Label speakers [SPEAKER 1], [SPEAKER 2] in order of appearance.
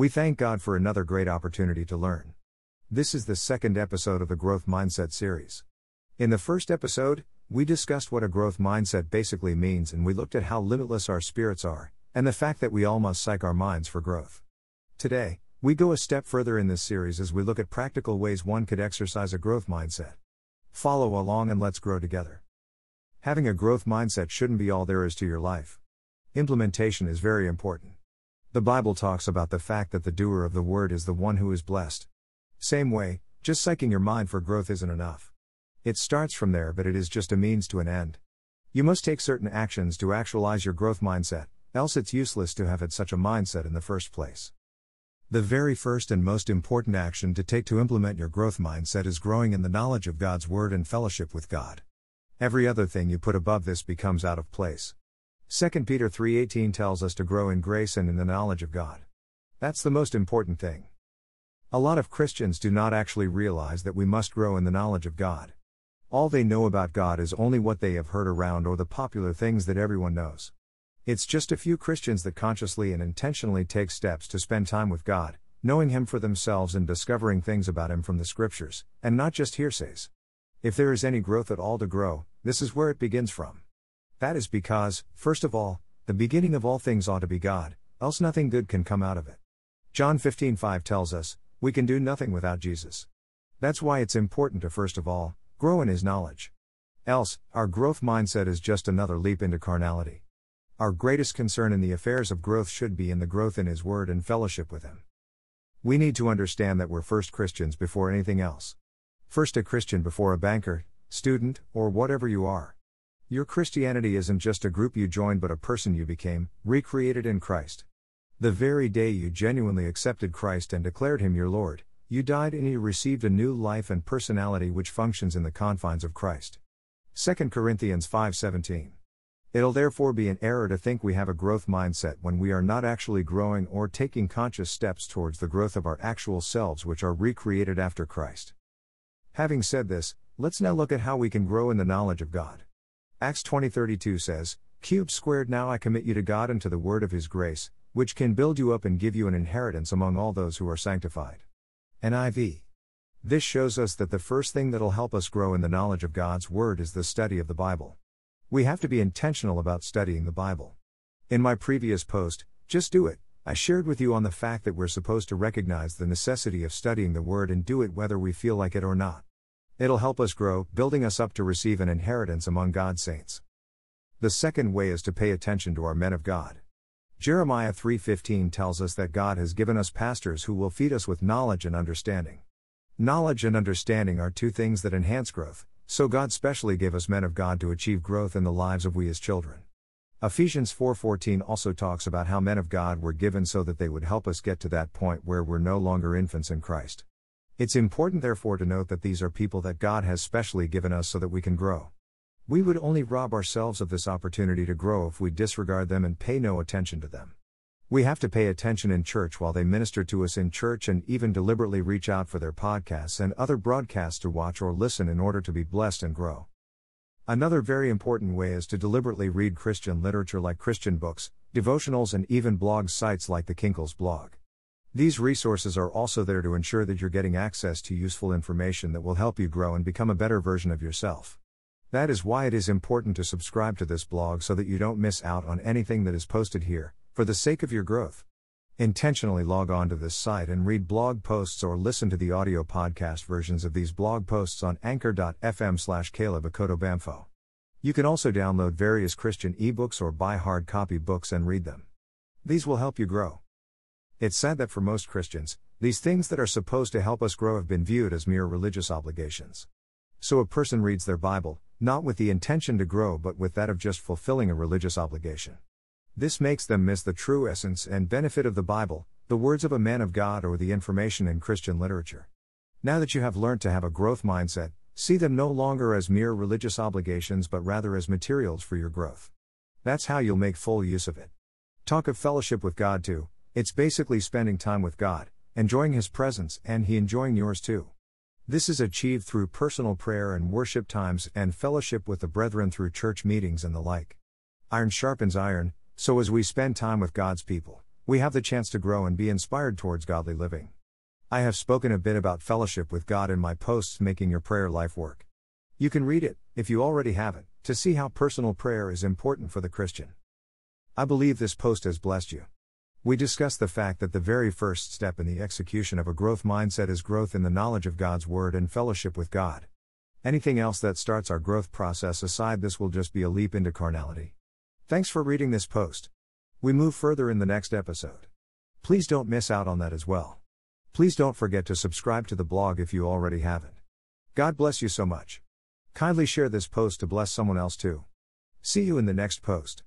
[SPEAKER 1] We thank God for another great opportunity to learn. This is the second episode of the Growth Mindset series. In the first episode, we discussed what a growth mindset basically means and we looked at how limitless our spirits are, and the fact that we all must psych our minds for growth. Today, we go a step further in this series as we look at practical ways one could exercise a growth mindset. Follow along and let's grow together. Having a growth mindset shouldn't be all there is to your life. Implementation is very important. The Bible talks about the fact that the doer of the word is the one who is blessed. Same way, just psyching your mind for growth isn't enough. It starts from there, but it is just a means to an end. You must take certain actions to actualize your growth mindset, else it's useless to have had such a mindset in the first place. The very first and most important action to take to implement your growth mindset is growing in the knowledge of God's Word and fellowship with God. Every other thing you put above this becomes out of place. 2 Peter 3:18 tells us to grow in grace and in the knowledge of God. That's the most important thing. A lot of Christians do not actually realize that we must grow in the knowledge of God. All they know about God is only what they have heard around or the popular things that everyone knows. It's just a few Christians that consciously and intentionally take steps to spend time with God, knowing Him for themselves and discovering things about Him from the Scriptures, and not just hearsays. If there is any growth at all to grow, this is where it begins from. That is because, first of all, the beginning of all things ought to be God, else nothing good can come out of it. John 15:5 tells us, we can do nothing without Jesus. That's why it's important to first of all grow in his knowledge. Else, our growth mindset is just another leap into carnality. Our greatest concern in the affairs of growth should be in the growth in his word and fellowship with him. We need to understand that we're first Christians before anything else. First a Christian before a banker, student, or whatever you are. Your Christianity isn't just a group you joined but a person you became, recreated in Christ. The very day you genuinely accepted Christ and declared Him your Lord, you died and you received a new life and personality which functions in the confines of Christ. 2 Corinthians 5:17. It'll therefore be an error to think we have a growth mindset when we are not actually growing or taking conscious steps towards the growth of our actual selves which are recreated after Christ. Having said this, let's now look at how we can grow in the knowledge of God. Acts 20:32 says, "Cube squared now I commit you to God and to the word of his grace, which can build you up and give you an inheritance among all those who are sanctified." NIV. This shows us that the first thing that'll help us grow in the knowledge of God's word is the study of the Bible. We have to be intentional about studying the Bible. In my previous post, Just Do It, I shared with you on the fact that we're supposed to recognize the necessity of studying the Word and do it whether we feel like it or not. It'll help us grow, building us up to receive an inheritance among God's saints. The second way is to pay attention to our men of God. Jeremiah 3:15 tells us that God has given us pastors who will feed us with knowledge and understanding. Knowledge and understanding are two things that enhance growth, so God specially gave us men of God to achieve growth in the lives of we as children. Ephesians 4:14 also talks about how men of God were given so that they would help us get to that point where we're no longer infants in Christ. It's important, therefore, to note that these are people that God has specially given us so that we can grow. We would only rob ourselves of this opportunity to grow if we disregard them and pay no attention to them. We have to pay attention in church while they minister to us in church and even deliberately reach out for their podcasts and other broadcasts to watch or listen in order to be blessed and grow. Another very important way is to deliberately read Christian literature like Christian books, devotionals, and even blog sites like the Kinkles blog. These resources are also there to ensure that you're getting access to useful information that will help you grow and become a better version of yourself. That is why it is important to subscribe to this blog so that you don't miss out on anything that is posted here, for the sake of your growth. Intentionally log on to this site and read blog posts or listen to the audio podcast versions of these blog posts on anchor.fm slash Caleb Bamfo. You can also download various Christian ebooks or buy hard copy books and read them. These will help you grow. It's sad that for most Christians, these things that are supposed to help us grow have been viewed as mere religious obligations. So a person reads their Bible, not with the intention to grow but with that of just fulfilling a religious obligation. This makes them miss the true essence and benefit of the Bible, the words of a man of God, or the information in Christian literature. Now that you have learned to have a growth mindset, see them no longer as mere religious obligations but rather as materials for your growth. That's how you'll make full use of it. Talk of fellowship with God too, it's basically spending time with God, enjoying His presence, and He enjoying yours too. This is achieved through personal prayer and worship times and fellowship with the brethren through church meetings and the like. Iron sharpens iron, so as we spend time with God's people, We have the chance to grow and be inspired towards godly living. I have spoken a bit about fellowship with God in my posts Making Your Prayer Life Work. You can read it, if you already haven't, to see how personal prayer is important for the Christian. I believe this post has blessed you. We discuss the fact that the very first step in the execution of a growth mindset is growth in the knowledge of God's Word and fellowship with God. Anything else that starts our growth process aside, this will just be a leap into carnality. Thanks for reading this post. We move further in the next episode. Please don't miss out on that as well. Please don't forget to subscribe to the blog if you already haven't. God bless you so much. Kindly share this post to bless someone else too. See you in the next post.